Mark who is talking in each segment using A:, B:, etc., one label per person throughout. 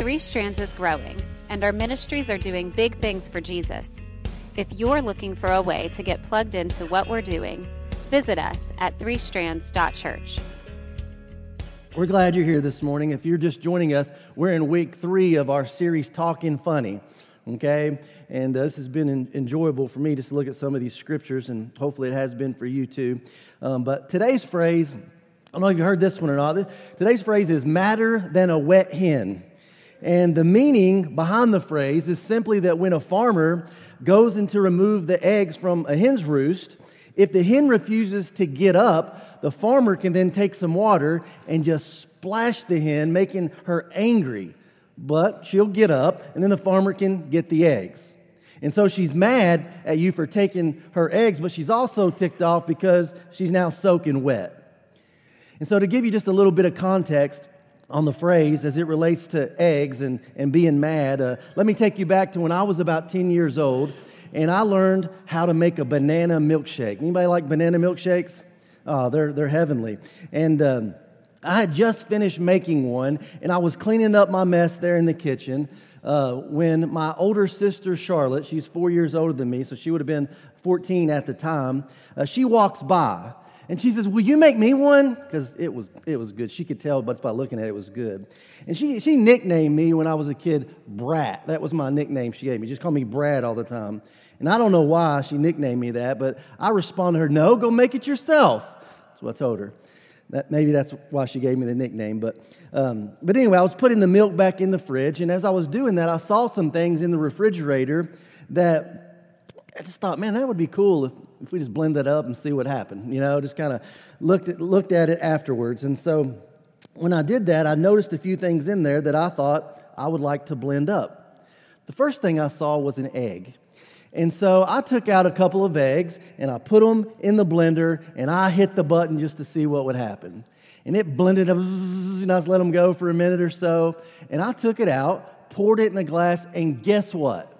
A: Three Strands is growing, and our ministries are doing big things for Jesus. If you're looking for a way to get plugged into what we're doing, visit us at threestrands.church.
B: We're glad you're here this morning. If you're just joining us, we're in week three of our series, Talking Funny. Okay? And uh, this has been enjoyable for me just to look at some of these scriptures, and hopefully it has been for you too. Um, but today's phrase, I don't know if you heard this one or not. Today's phrase is madder than a wet hen. And the meaning behind the phrase is simply that when a farmer goes in to remove the eggs from a hen's roost, if the hen refuses to get up, the farmer can then take some water and just splash the hen, making her angry. But she'll get up, and then the farmer can get the eggs. And so she's mad at you for taking her eggs, but she's also ticked off because she's now soaking wet. And so, to give you just a little bit of context, on the phrase as it relates to eggs and, and being mad. Uh, let me take you back to when I was about 10 years old and I learned how to make a banana milkshake. Anybody like banana milkshakes? Oh, they're, they're heavenly. And um, I had just finished making one and I was cleaning up my mess there in the kitchen. Uh, when my older sister Charlotte, she's four years older than me, so she would have been 14 at the time, uh, she walks by and she says, Will you make me one? Because it was, it was good. She could tell just by looking at it, it was good. And she, she nicknamed me when I was a kid Brat. That was my nickname she gave me. Just call me Brad all the time. And I don't know why she nicknamed me that, but I responded to her, No, go make it yourself. That's what I told her. That, maybe that's why she gave me the nickname. But, um, but anyway, I was putting the milk back in the fridge. And as I was doing that, I saw some things in the refrigerator that I just thought, man, that would be cool if if we just blend that up and see what happened, you know, just kind of looked at, looked at it afterwards. And so when I did that, I noticed a few things in there that I thought I would like to blend up. The first thing I saw was an egg. And so I took out a couple of eggs and I put them in the blender and I hit the button just to see what would happen. And it blended up, and I just let them go for a minute or so. And I took it out, poured it in a glass, and guess what?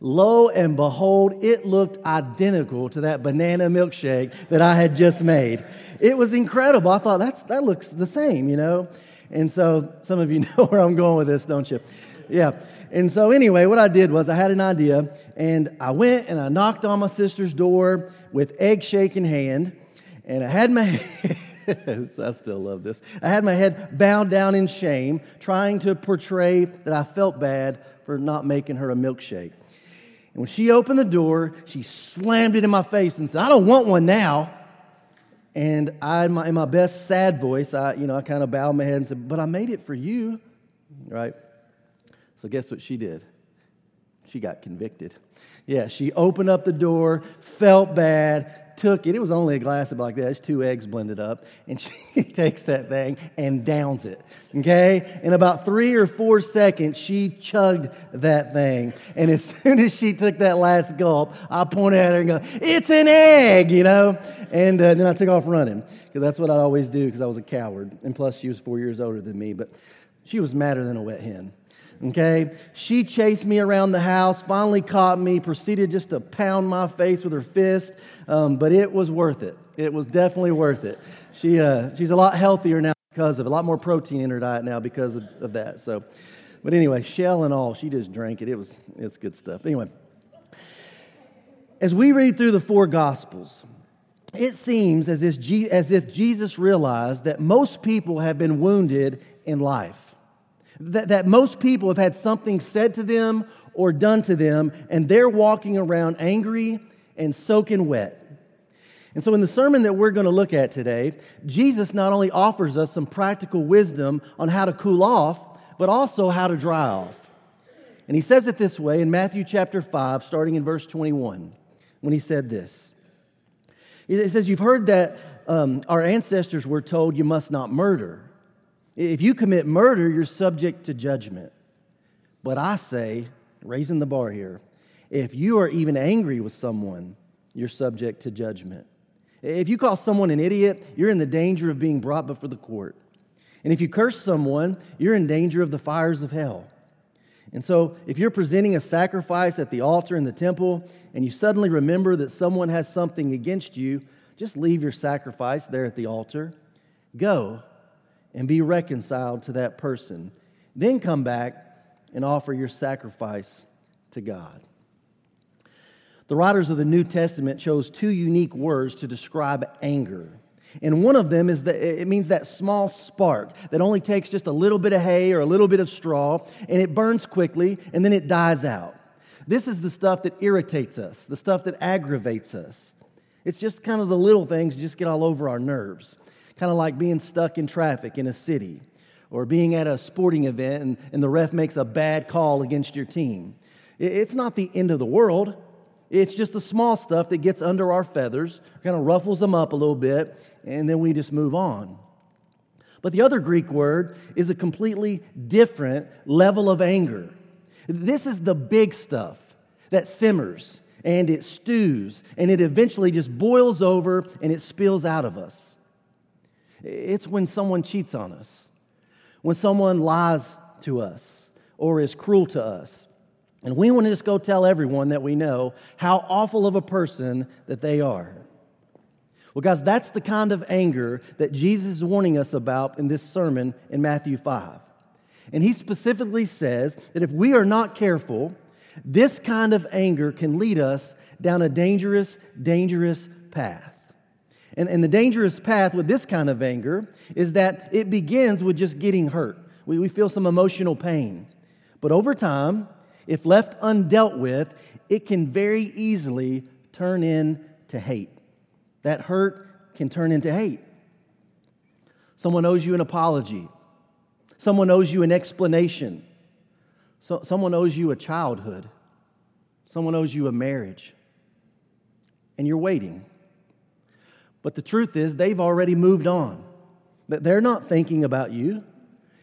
B: Lo and behold, it looked identical to that banana milkshake that I had just made. It was incredible. I thought that's that looks the same, you know. And so some of you know where I'm going with this, don't you? Yeah. And so anyway, what I did was I had an idea and I went and I knocked on my sister's door with egg shake in hand and I had my I still love this. I had my head bowed down in shame, trying to portray that I felt bad for not making her a milkshake. And when she opened the door, she slammed it in my face and said, I don't want one now. And I, in my, in my best sad voice, I, you know, I kind of bowed my head and said, But I made it for you, right? So guess what she did? She got convicted. Yeah, she opened up the door, felt bad, took it. It was only a glass of like that. It's two eggs blended up. And she takes that thing and downs it. Okay? In about three or four seconds, she chugged that thing. And as soon as she took that last gulp, I pointed at her and go, It's an egg, you know? And uh, then I took off running because that's what I always do because I was a coward. And plus, she was four years older than me. But she was madder than a wet hen okay? She chased me around the house, finally caught me, proceeded just to pound my face with her fist, um, but it was worth it. It was definitely worth it. She, uh, she's a lot healthier now because of a lot more protein in her diet now because of, of that. So, but anyway, shell and all, she just drank it. It was, it's good stuff. Anyway, as we read through the four Gospels, it seems as if, as if Jesus realized that most people have been wounded in life that, that most people have had something said to them or done to them, and they're walking around angry and soaking wet. And so, in the sermon that we're going to look at today, Jesus not only offers us some practical wisdom on how to cool off, but also how to dry off. And he says it this way in Matthew chapter 5, starting in verse 21, when he said this. He says, You've heard that um, our ancestors were told you must not murder. If you commit murder, you're subject to judgment. But I say, raising the bar here, if you are even angry with someone, you're subject to judgment. If you call someone an idiot, you're in the danger of being brought before the court. And if you curse someone, you're in danger of the fires of hell. And so, if you're presenting a sacrifice at the altar in the temple and you suddenly remember that someone has something against you, just leave your sacrifice there at the altar. Go and be reconciled to that person. Then come back and offer your sacrifice to God. The writers of the New Testament chose two unique words to describe anger. And one of them is that it means that small spark that only takes just a little bit of hay or a little bit of straw and it burns quickly and then it dies out. This is the stuff that irritates us, the stuff that aggravates us. It's just kind of the little things that just get all over our nerves, kind of like being stuck in traffic in a city or being at a sporting event and, and the ref makes a bad call against your team. It's not the end of the world. It's just the small stuff that gets under our feathers, kind of ruffles them up a little bit, and then we just move on. But the other Greek word is a completely different level of anger. This is the big stuff that simmers and it stews and it eventually just boils over and it spills out of us. It's when someone cheats on us, when someone lies to us or is cruel to us. And we want to just go tell everyone that we know how awful of a person that they are. Well, guys, that's the kind of anger that Jesus is warning us about in this sermon in Matthew 5. And he specifically says that if we are not careful, this kind of anger can lead us down a dangerous, dangerous path. And, and the dangerous path with this kind of anger is that it begins with just getting hurt. We, we feel some emotional pain. But over time, if left undealt with, it can very easily turn into hate. That hurt can turn into hate. Someone owes you an apology. Someone owes you an explanation. So, someone owes you a childhood. Someone owes you a marriage. And you're waiting. But the truth is, they've already moved on. That they're not thinking about you.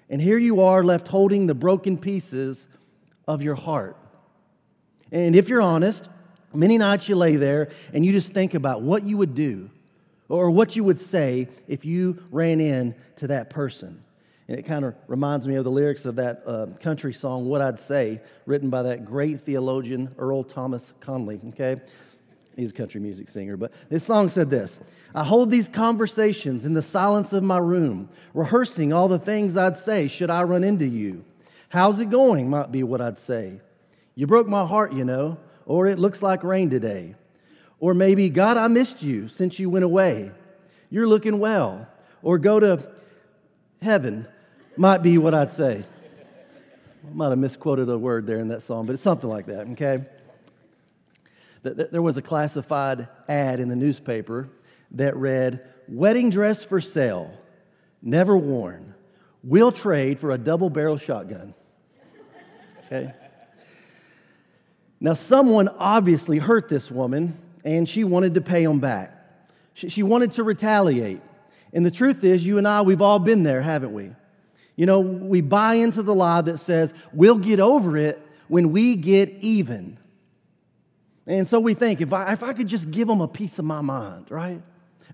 B: And here you are left holding the broken pieces of your heart. And if you're honest, many nights you lay there and you just think about what you would do or what you would say if you ran in to that person. And it kind of reminds me of the lyrics of that uh, country song, What I'd Say, written by that great theologian, Earl Thomas Conley, okay? He's a country music singer, but this song said this I hold these conversations in the silence of my room, rehearsing all the things I'd say should I run into you. How's it going? might be what I'd say. You broke my heart, you know, or it looks like rain today. Or maybe, God, I missed you since you went away. You're looking well. Or go to heaven might be what I'd say. I might have misquoted a word there in that song, but it's something like that, okay? There was a classified ad in the newspaper that read, Wedding dress for sale, never worn. We'll trade for a double barrel shotgun. Okay? Now, someone obviously hurt this woman and she wanted to pay him back. She wanted to retaliate. And the truth is, you and I, we've all been there, haven't we? You know, we buy into the lie that says we'll get over it when we get even. And so we think if I, if I could just give them a piece of my mind, right?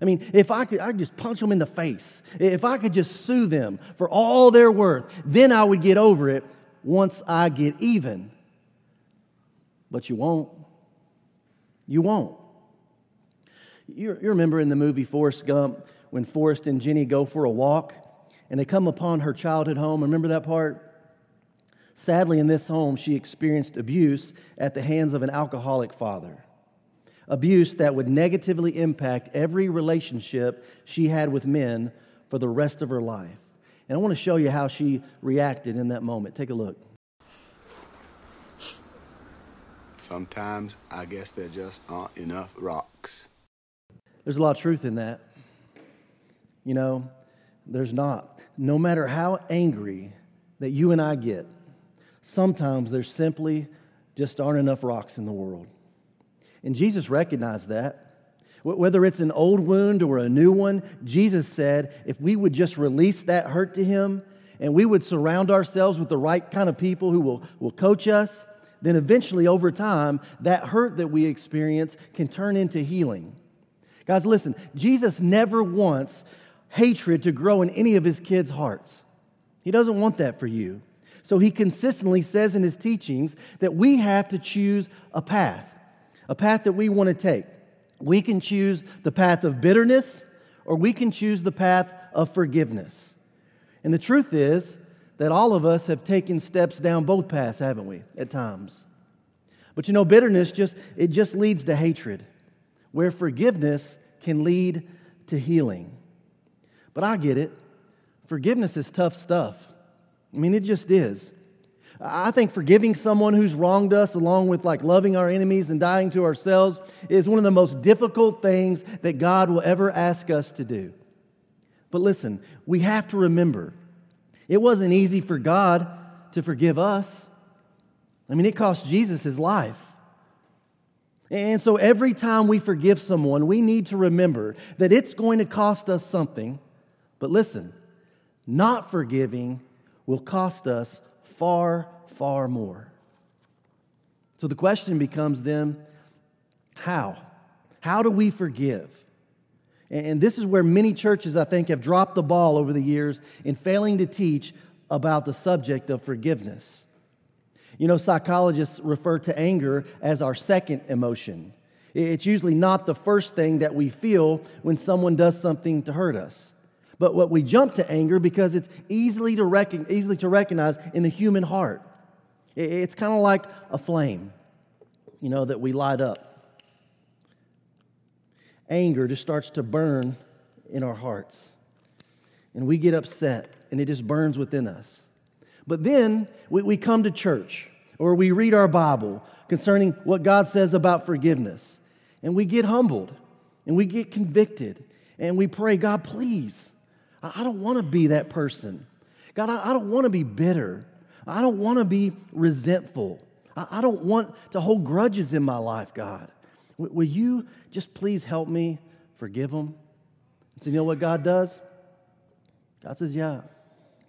B: I mean, if I could, I could just punch them in the face. If I could just sue them for all their worth, then I would get over it once I get even. But you won't. You won't. You, you remember in the movie Forrest Gump when Forrest and Jenny go for a walk and they come upon her childhood home. Remember that part? Sadly, in this home, she experienced abuse at the hands of an alcoholic father. Abuse that would negatively impact every relationship she had with men for the rest of her life. And I want to show you how she reacted in that moment. Take a look.
C: Sometimes I guess there just aren't enough rocks.
B: There's a lot of truth in that. You know, there's not. No matter how angry that you and I get, sometimes there simply just aren't enough rocks in the world. And Jesus recognized that. Whether it's an old wound or a new one, Jesus said if we would just release that hurt to Him and we would surround ourselves with the right kind of people who will, will coach us, then eventually over time, that hurt that we experience can turn into healing. Guys, listen, Jesus never wants hatred to grow in any of his kids' hearts. He doesn't want that for you. So he consistently says in his teachings that we have to choose a path, a path that we want to take. We can choose the path of bitterness or we can choose the path of forgiveness. And the truth is, that all of us have taken steps down both paths, haven't we, at times? But you know, bitterness just it just leads to hatred, where forgiveness can lead to healing. But I get it. Forgiveness is tough stuff. I mean, it just is. I think forgiving someone who's wronged us, along with like loving our enemies and dying to ourselves, is one of the most difficult things that God will ever ask us to do. But listen, we have to remember it wasn't easy for God to forgive us. I mean, it cost Jesus his life. And so every time we forgive someone, we need to remember that it's going to cost us something. But listen, not forgiving will cost us far, far more. So the question becomes then how? How do we forgive? And this is where many churches, I think, have dropped the ball over the years in failing to teach about the subject of forgiveness. You know, psychologists refer to anger as our second emotion. It's usually not the first thing that we feel when someone does something to hurt us. But what we jump to anger because it's easily to, easily to recognize in the human heart. It's kind of like a flame, you know, that we light up. Anger just starts to burn in our hearts. And we get upset, and it just burns within us. But then we, we come to church or we read our Bible concerning what God says about forgiveness, and we get humbled and we get convicted and we pray, God, please, I don't want to be that person. God, I don't want to be bitter. I don't want to be resentful. I don't want to hold grudges in my life, God. Will you just please help me forgive them? So, you know what God does? God says, Yeah,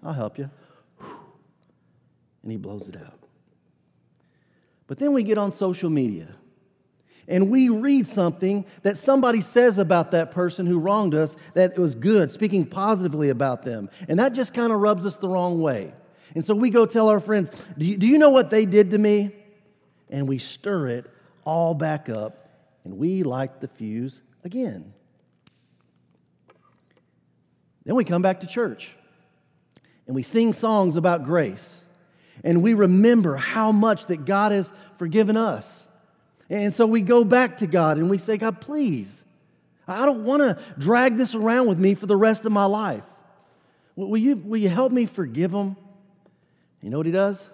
B: I'll help you and he blows it out. But then we get on social media and we read something that somebody says about that person who wronged us that it was good, speaking positively about them. And that just kind of rubs us the wrong way. And so we go tell our friends, do you, do you know what they did to me? And we stir it all back up and we light the fuse again. Then we come back to church and we sing songs about grace and we remember how much that God has forgiven us. And so we go back to God and we say, God, please, I don't want to drag this around with me for the rest of my life. Will you, will you help me forgive him? You know what he does?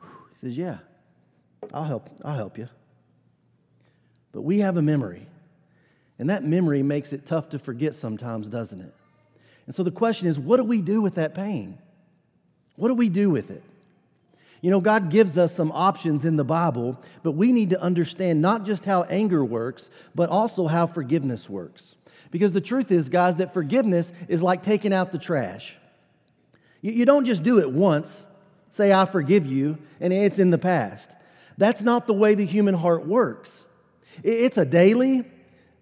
B: He says, Yeah, I'll help, I'll help you. But we have a memory. And that memory makes it tough to forget sometimes, doesn't it? And so the question is, what do we do with that pain? What do we do with it? You know, God gives us some options in the Bible, but we need to understand not just how anger works, but also how forgiveness works. Because the truth is, guys, that forgiveness is like taking out the trash. You, don't just do it once, say, I forgive you, and it's in the past. That's not the way the human heart works. It's a daily,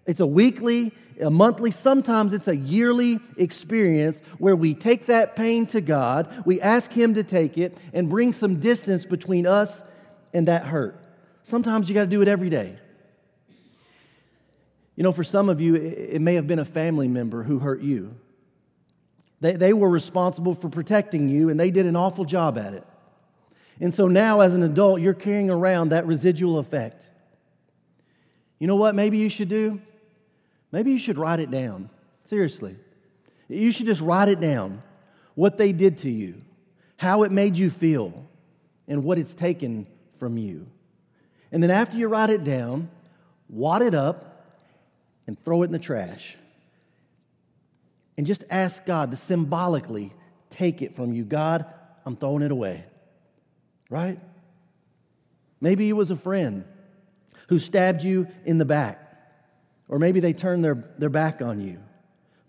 B: it's a weekly, a monthly, sometimes it's a yearly experience where we take that pain to God, we ask Him to take it, and bring some distance between us and that hurt. Sometimes you got to do it every day. You know, for some of you, it may have been a family member who hurt you. They, they were responsible for protecting you, and they did an awful job at it. And so now, as an adult, you're carrying around that residual effect. You know what maybe you should do? Maybe you should write it down. Seriously. You should just write it down what they did to you, how it made you feel, and what it's taken from you. And then after you write it down, wad it up and throw it in the trash. And just ask God to symbolically take it from you. God, I'm throwing it away. Right? Maybe it was a friend who stabbed you in the back or maybe they turn their, their back on you.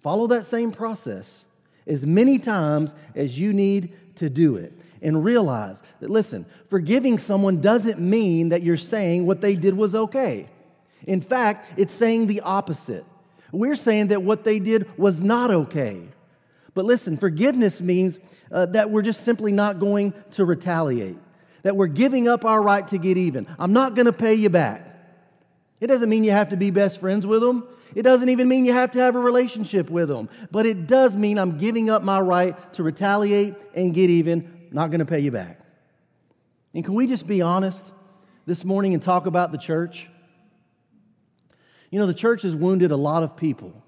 B: Follow that same process as many times as you need to do it. And realize that, listen, forgiving someone doesn't mean that you're saying what they did was okay. In fact, it's saying the opposite. We're saying that what they did was not okay. But listen, forgiveness means uh, that we're just simply not going to retaliate, that we're giving up our right to get even. I'm not going to pay you back. It doesn't mean you have to be best friends with them. It doesn't even mean you have to have a relationship with them. But it does mean I'm giving up my right to retaliate and get even, not going to pay you back. And can we just be honest this morning and talk about the church? You know, the church has wounded a lot of people.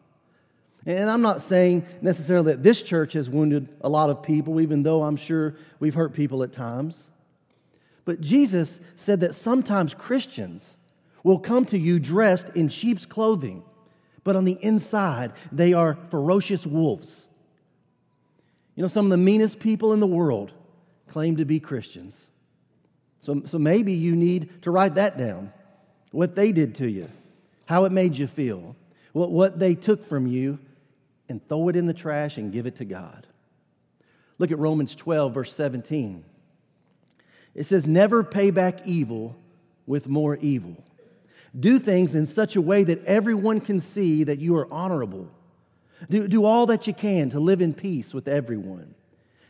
B: And I'm not saying necessarily that this church has wounded a lot of people, even though I'm sure we've hurt people at times. But Jesus said that sometimes Christians will come to you dressed in sheep's clothing, but on the inside, they are ferocious wolves. You know, some of the meanest people in the world claim to be Christians. So, so maybe you need to write that down what they did to you, how it made you feel, what, what they took from you, and throw it in the trash and give it to God. Look at Romans 12, verse 17. It says, Never pay back evil with more evil. Do things in such a way that everyone can see that you are honorable. Do, do all that you can to live in peace with everyone.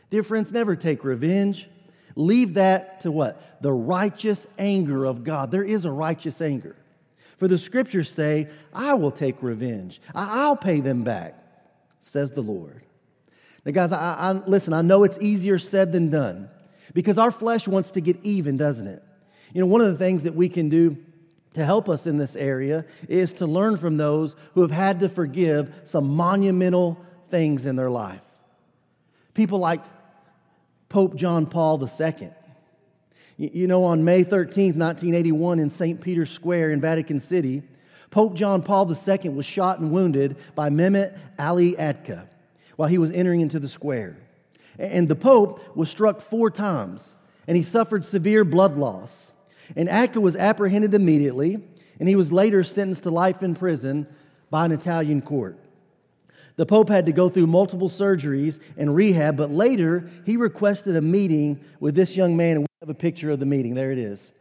B: Dear friends, never take revenge. Leave that to what? The righteous anger of God. There is a righteous anger. For the scriptures say, I will take revenge, I'll pay them back, says the Lord. Now, guys, I, I, listen, I know it's easier said than done because our flesh wants to get even, doesn't it? You know, one of the things that we can do to help us in this area is to learn from those who have had to forgive some monumental things in their life. People like Pope John Paul II. You know, on May 13th, 1981, in St. Peter's Square in Vatican City, Pope John Paul II was shot and wounded by Mehmet Ali Agca while he was entering into the square. And the Pope was struck four times, and he suffered severe blood loss. And Agca was apprehended immediately, and he was later sentenced to life in prison by an Italian court. The Pope had to go through multiple surgeries and rehab, but later he requested a meeting with this young man, and we have a picture of the meeting. There it is.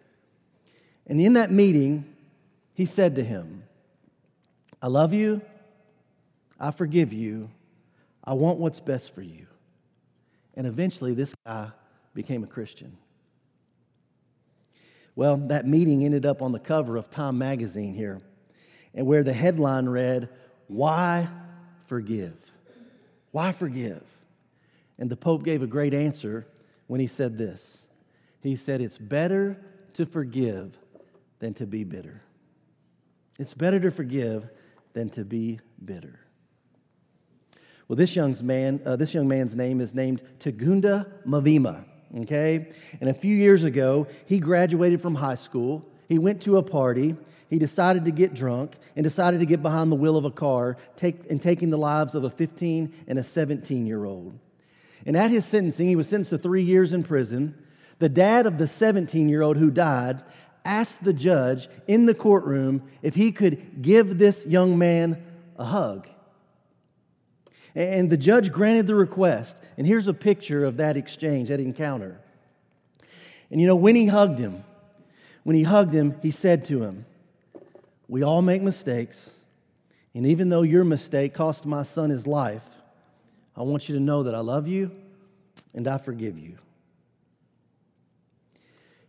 B: And in that meeting, he said to him, I love you, I forgive you, I want what's best for you. And eventually, this guy became a Christian. Well, that meeting ended up on the cover of Time magazine here, and where the headline read, Why Forgive? Why forgive? And the Pope gave a great answer when he said this He said, It's better to forgive than to be bitter. It's better to forgive than to be bitter. Well, this, young man, uh, this young man's name is named Tagunda Mavima okay? And a few years ago, he graduated from high school. He went to a party. He decided to get drunk and decided to get behind the wheel of a car take, and taking the lives of a 15 and a 17 year old. And at his sentencing, he was sentenced to three years in prison. The dad of the 17 year old who died asked the judge in the courtroom if he could give this young man a hug. And the judge granted the request. And here's a picture of that exchange, that encounter. And you know, when he hugged him, when he hugged him, he said to him, We all make mistakes. And even though your mistake cost my son his life, I want you to know that I love you and I forgive you.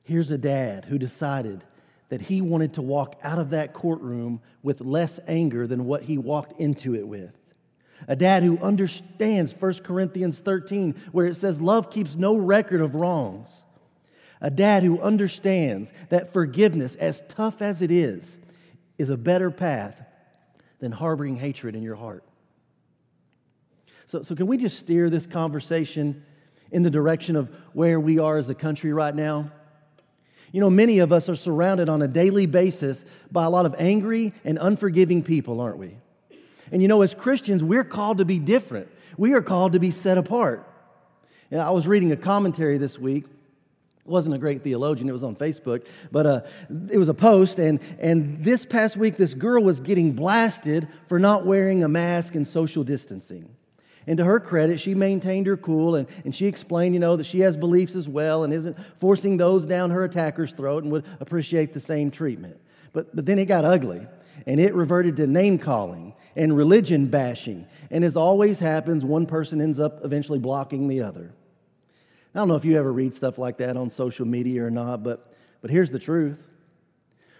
B: Here's a dad who decided that he wanted to walk out of that courtroom with less anger than what he walked into it with a dad who understands 1 Corinthians 13, where it says, Love keeps no record of wrongs. A dad who understands that forgiveness, as tough as it is, is a better path than harboring hatred in your heart. So, so can we just steer this conversation in the direction of where we are as a country right now? You know, many of us are surrounded on a daily basis by a lot of angry and unforgiving people, aren't we? And you know, as Christians, we're called to be different. We are called to be set apart. And I was reading a commentary this week. It wasn't a great theologian, it was on Facebook, but uh, it was a post. And, and this past week, this girl was getting blasted for not wearing a mask and social distancing. And to her credit, she maintained her cool and, and she explained, you know, that she has beliefs as well and isn't forcing those down her attacker's throat and would appreciate the same treatment. But, but then it got ugly and it reverted to name calling and religion bashing. And as always happens, one person ends up eventually blocking the other. I don't know if you ever read stuff like that on social media or not, but, but here's the truth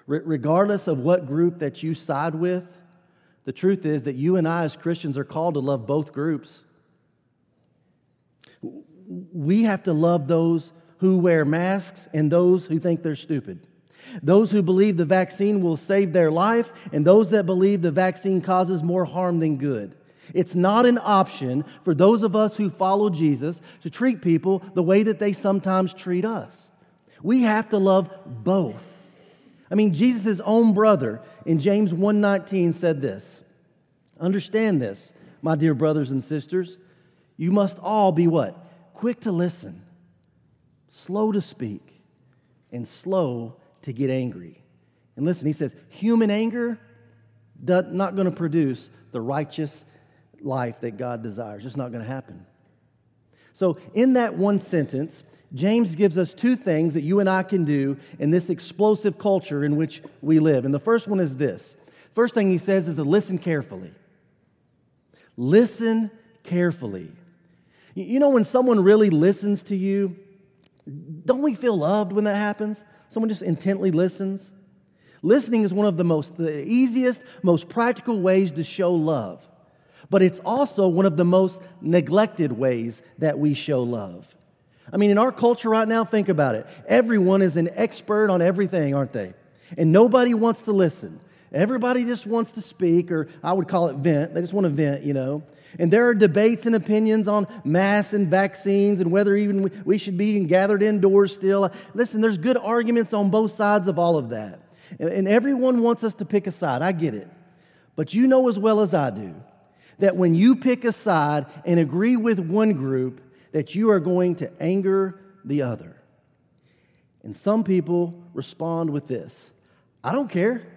B: regardless of what group that you side with, the truth is that you and I, as Christians, are called to love both groups. We have to love those who wear masks and those who think they're stupid. Those who believe the vaccine will save their life, and those that believe the vaccine causes more harm than good. It's not an option for those of us who follow Jesus to treat people the way that they sometimes treat us. We have to love both. I mean, Jesus' own brother in James 1:19 said this. Understand this, my dear brothers and sisters. You must all be what? Quick to listen, slow to speak, and slow to get angry. And listen, he says, human anger not going to produce the righteous life that God desires. It's not going to happen. So, in that one sentence, James gives us two things that you and I can do in this explosive culture in which we live. And the first one is this first thing he says is to listen carefully. Listen carefully. You know, when someone really listens to you, don't we feel loved when that happens? Someone just intently listens. Listening is one of the most, the easiest, most practical ways to show love. But it's also one of the most neglected ways that we show love. I mean, in our culture right now, think about it. Everyone is an expert on everything, aren't they? And nobody wants to listen. Everybody just wants to speak, or I would call it vent. They just want to vent, you know. And there are debates and opinions on masks and vaccines and whether even we should be gathered indoors still. Listen, there's good arguments on both sides of all of that. And everyone wants us to pick a side. I get it. But you know as well as I do that when you pick a side and agree with one group, that you are going to anger the other. And some people respond with this I don't care.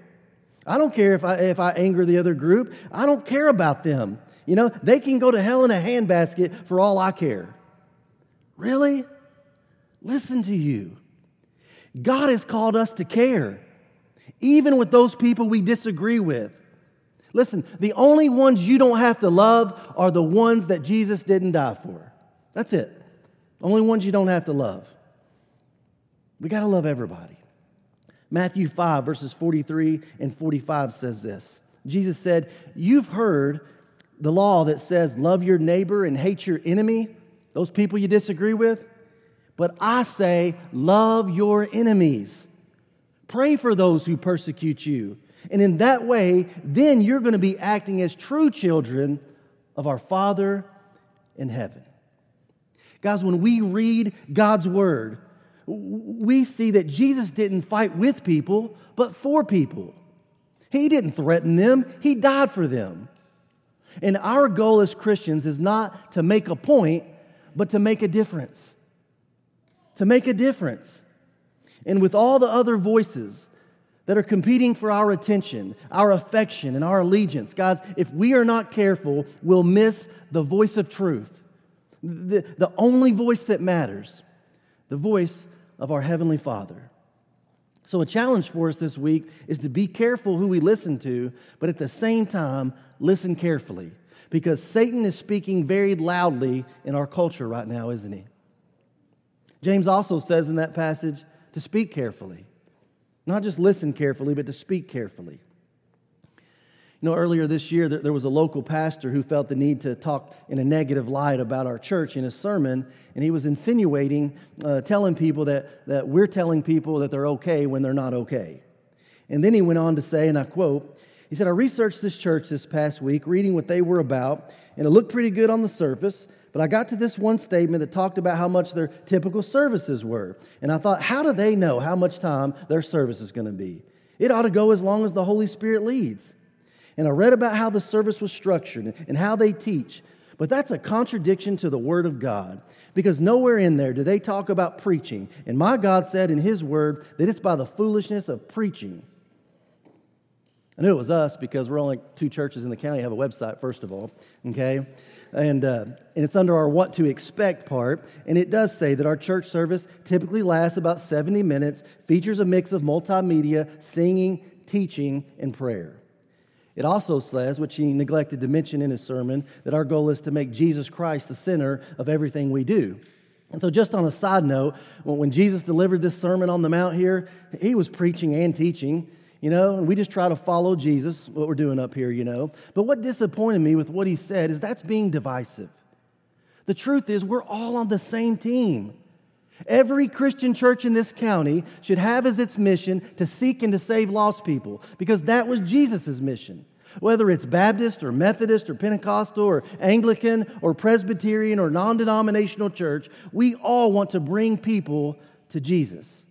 B: I don't care if I, if I anger the other group. I don't care about them. You know, they can go to hell in a handbasket for all I care. Really? Listen to you. God has called us to care, even with those people we disagree with. Listen, the only ones you don't have to love are the ones that Jesus didn't die for. That's it. Only ones you don't have to love. We got to love everybody. Matthew 5, verses 43 and 45 says this Jesus said, You've heard the law that says, Love your neighbor and hate your enemy, those people you disagree with. But I say, Love your enemies. Pray for those who persecute you. And in that way, then you're going to be acting as true children of our Father in heaven. Guys, when we read God's word, we see that Jesus didn't fight with people, but for people. He didn't threaten them, He died for them. And our goal as Christians is not to make a point, but to make a difference. To make a difference. And with all the other voices that are competing for our attention, our affection, and our allegiance, guys, if we are not careful, we'll miss the voice of truth. The, the only voice that matters, the voice of our Heavenly Father. So, a challenge for us this week is to be careful who we listen to, but at the same time, listen carefully. Because Satan is speaking very loudly in our culture right now, isn't he? James also says in that passage to speak carefully. Not just listen carefully, but to speak carefully. You know, earlier this year, there was a local pastor who felt the need to talk in a negative light about our church in his sermon, and he was insinuating, uh, telling people that, that we're telling people that they're okay when they're not okay. And then he went on to say, and I quote, he said, I researched this church this past week, reading what they were about, and it looked pretty good on the surface, but I got to this one statement that talked about how much their typical services were. And I thought, how do they know how much time their service is going to be? It ought to go as long as the Holy Spirit leads. And I read about how the service was structured and how they teach. But that's a contradiction to the Word of God because nowhere in there do they talk about preaching. And my God said in His Word that it's by the foolishness of preaching. I knew it was us because we're only two churches in the county have a website, first of all, okay? And, uh, and it's under our what to expect part. And it does say that our church service typically lasts about 70 minutes, features a mix of multimedia, singing, teaching, and prayer. It also says, which he neglected to mention in his sermon, that our goal is to make Jesus Christ the center of everything we do. And so, just on a side note, when Jesus delivered this Sermon on the Mount here, he was preaching and teaching, you know, and we just try to follow Jesus, what we're doing up here, you know. But what disappointed me with what he said is that's being divisive. The truth is, we're all on the same team. Every Christian church in this county should have as its mission to seek and to save lost people because that was Jesus' mission. Whether it's Baptist or Methodist or Pentecostal or Anglican or Presbyterian or non denominational church, we all want to bring people to Jesus.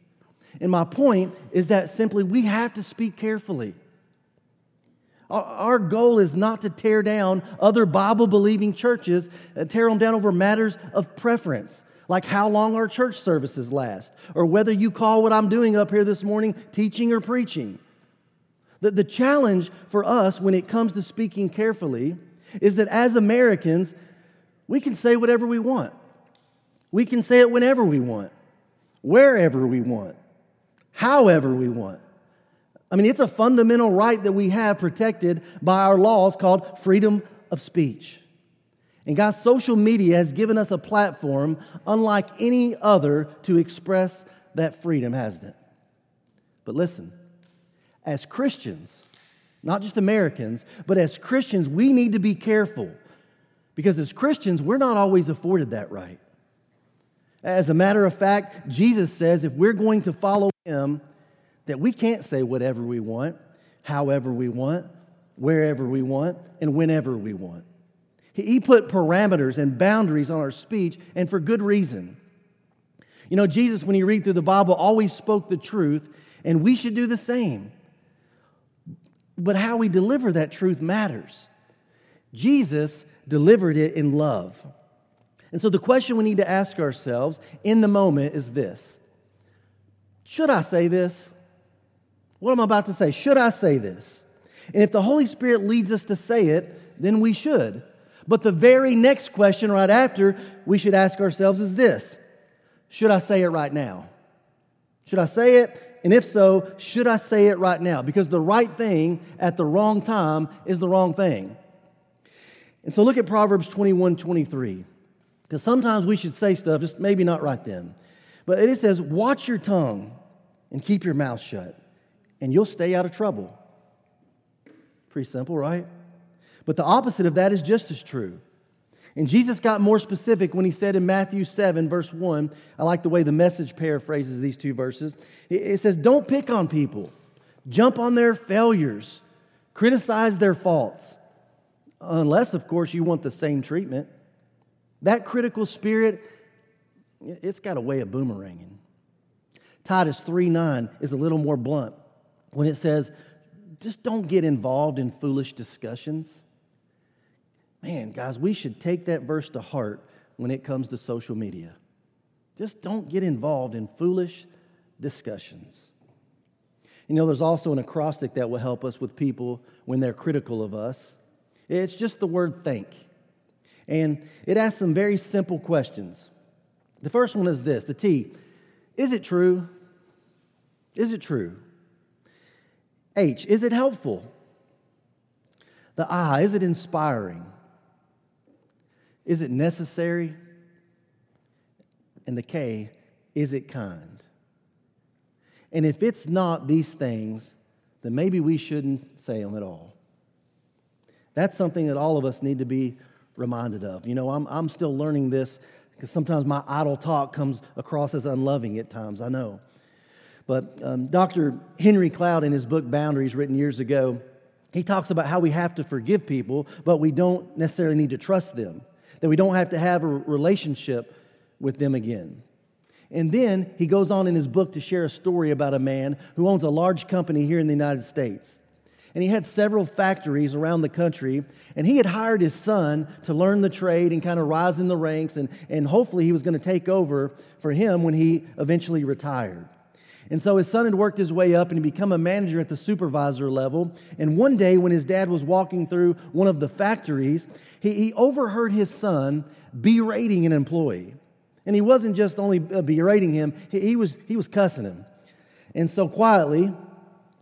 B: And my point is that simply we have to speak carefully. Our goal is not to tear down other Bible believing churches, uh, tear them down over matters of preference, like how long our church services last, or whether you call what I'm doing up here this morning teaching or preaching. The, the challenge for us when it comes to speaking carefully is that as Americans, we can say whatever we want. We can say it whenever we want, wherever we want, however we want. I mean, it's a fundamental right that we have protected by our laws called freedom of speech. And guys, social media has given us a platform unlike any other to express that freedom, hasn't it? But listen, as Christians, not just Americans, but as Christians, we need to be careful because as Christians, we're not always afforded that right. As a matter of fact, Jesus says if we're going to follow him, that we can't say whatever we want, however we want, wherever we want, and whenever we want. He put parameters and boundaries on our speech, and for good reason. You know, Jesus, when you read through the Bible, always spoke the truth, and we should do the same. But how we deliver that truth matters. Jesus delivered it in love. And so the question we need to ask ourselves in the moment is this Should I say this? What am I about to say? Should I say this? And if the Holy Spirit leads us to say it, then we should. But the very next question right after we should ask ourselves is this Should I say it right now? Should I say it? And if so, should I say it right now? Because the right thing at the wrong time is the wrong thing. And so look at Proverbs 21 23. Because sometimes we should say stuff, just maybe not right then. But it says, Watch your tongue and keep your mouth shut and you'll stay out of trouble. Pretty simple, right? But the opposite of that is just as true. And Jesus got more specific when he said in Matthew 7, verse 1, I like the way the message paraphrases these two verses. It says, Don't pick on people, jump on their failures, criticize their faults, unless, of course, you want the same treatment. That critical spirit, it's got a way of boomeranging. Titus 3 9 is a little more blunt when it says, just don't get involved in foolish discussions. Man, guys, we should take that verse to heart when it comes to social media. Just don't get involved in foolish discussions. You know, there's also an acrostic that will help us with people when they're critical of us. It's just the word think. And it asks some very simple questions. The first one is this the T Is it true? Is it true? H, is it helpful? The I, is it inspiring? Is it necessary? And the K, is it kind? And if it's not these things, then maybe we shouldn't say them at all. That's something that all of us need to be reminded of. You know, I'm, I'm still learning this because sometimes my idle talk comes across as unloving at times, I know. But um, Dr. Henry Cloud, in his book Boundaries, written years ago, he talks about how we have to forgive people, but we don't necessarily need to trust them, that we don't have to have a relationship with them again. And then he goes on in his book to share a story about a man who owns a large company here in the United States. And he had several factories around the country, and he had hired his son to learn the trade and kind of rise in the ranks, and, and hopefully he was going to take over for him when he eventually retired. And so his son had worked his way up and he become a manager at the supervisor level. And one day, when his dad was walking through one of the factories, he, he overheard his son berating an employee. And he wasn't just only uh, berating him, he, he, was, he was cussing him. And so quietly,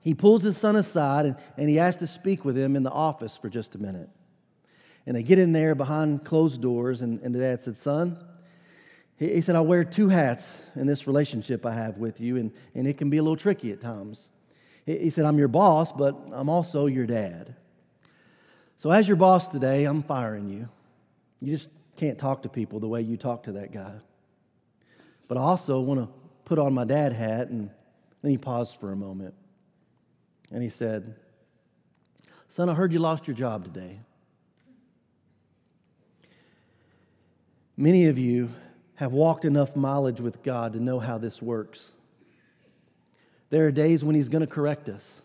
B: he pulls his son aside and, and he asks to speak with him in the office for just a minute. And they get in there behind closed doors, and, and the dad said, Son, He, he said, I wear two hats in this relationship I have with you, and, and it can be a little tricky at times. He, he said, I'm your boss, but I'm also your dad. So, as your boss today, I'm firing you. You just can't talk to people the way you talk to that guy. But I also want to put on my dad hat, and then he paused for a moment. And he said, Son, I heard you lost your job today. Many of you have walked enough mileage with God to know how this works. There are days when He's going to correct us.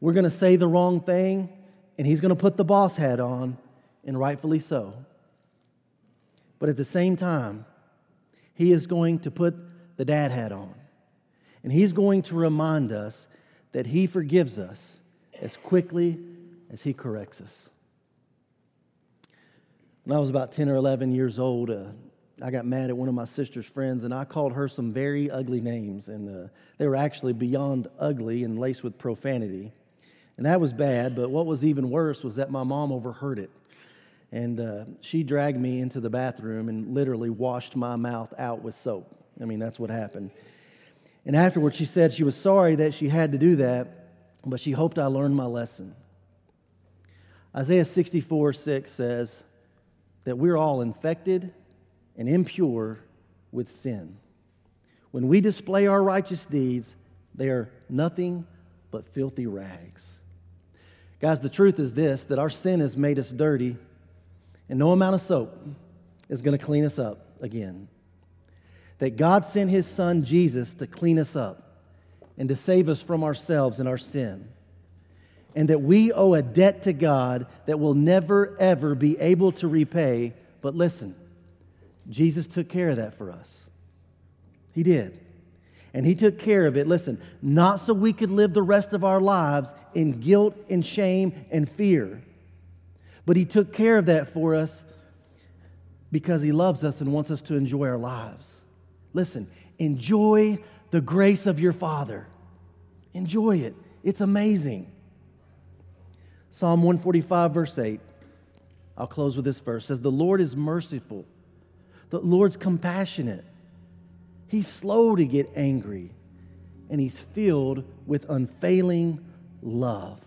B: We're going to say the wrong thing, and He's going to put the boss hat on, and rightfully so. But at the same time, He is going to put the dad hat on, and He's going to remind us that He forgives us as quickly as He corrects us. When I was about 10 or 11 years old, uh, I got mad at one of my sister's friends and I called her some very ugly names. And uh, they were actually beyond ugly and laced with profanity. And that was bad, but what was even worse was that my mom overheard it. And uh, she dragged me into the bathroom and literally washed my mouth out with soap. I mean, that's what happened. And afterwards, she said she was sorry that she had to do that, but she hoped I learned my lesson. Isaiah 64 6 says that we're all infected and impure with sin. When we display our righteous deeds, they are nothing but filthy rags. Guys, the truth is this that our sin has made us dirty, and no amount of soap is going to clean us up again. That God sent his son Jesus to clean us up and to save us from ourselves and our sin. And that we owe a debt to God that we'll never, ever be able to repay. But listen, Jesus took care of that for us. He did. And He took care of it, listen, not so we could live the rest of our lives in guilt and shame and fear, but He took care of that for us because He loves us and wants us to enjoy our lives. Listen, enjoy the grace of your Father. Enjoy it, it's amazing. Psalm 145, verse 8. I'll close with this verse. Says, The Lord is merciful the Lord's compassionate. He's slow to get angry, and He's filled with unfailing love.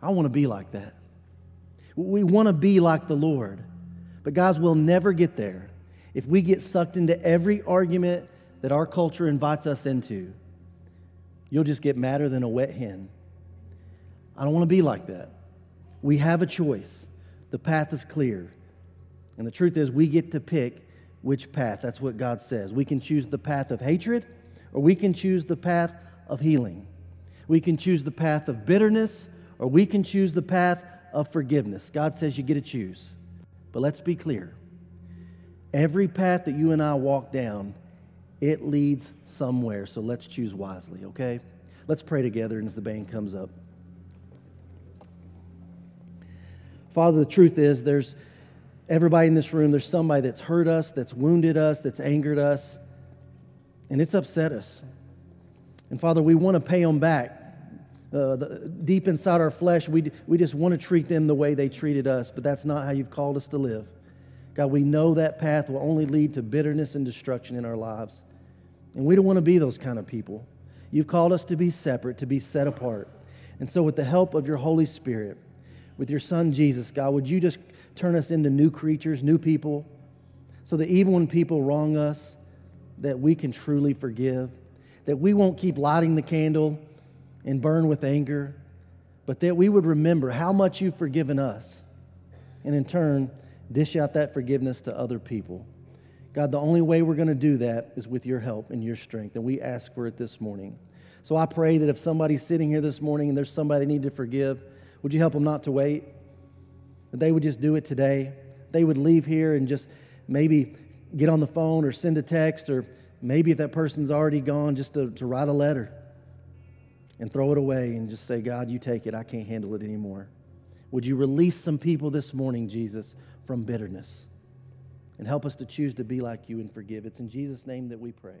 B: I want to be like that. We want to be like the Lord. But, guys, we'll never get there if we get sucked into every argument that our culture invites us into. You'll just get madder than a wet hen. I don't want to be like that. We have a choice. The path is clear. And the truth is, we get to pick which path. That's what God says. We can choose the path of hatred, or we can choose the path of healing. We can choose the path of bitterness, or we can choose the path of forgiveness. God says you get to choose. But let's be clear every path that you and I walk down, it leads somewhere. So let's choose wisely, okay? Let's pray together as the band comes up. Father, the truth is, there's everybody in this room, there's somebody that's hurt us, that's wounded us, that's angered us, and it's upset us. And Father, we want to pay them back. Uh, the, deep inside our flesh, we, we just want to treat them the way they treated us, but that's not how you've called us to live. God, we know that path will only lead to bitterness and destruction in our lives. And we don't want to be those kind of people. You've called us to be separate, to be set apart. And so, with the help of your Holy Spirit, with your Son Jesus, God, would you just turn us into new creatures, new people, so that even when people wrong us, that we can truly forgive, that we won't keep lighting the candle and burn with anger, but that we would remember how much you've forgiven us, and in turn, dish out that forgiveness to other people. God, the only way we're going to do that is with your help and your strength, and we ask for it this morning. So I pray that if somebody's sitting here this morning and there's somebody they need to forgive, would you help them not to wait? that they would just do it today. They would leave here and just maybe get on the phone or send a text, or maybe if that person's already gone, just to, to write a letter and throw it away and just say, God, you take it. I can't handle it anymore. Would you release some people this morning, Jesus, from bitterness and help us to choose to be like you and forgive? It's in Jesus' name that we pray.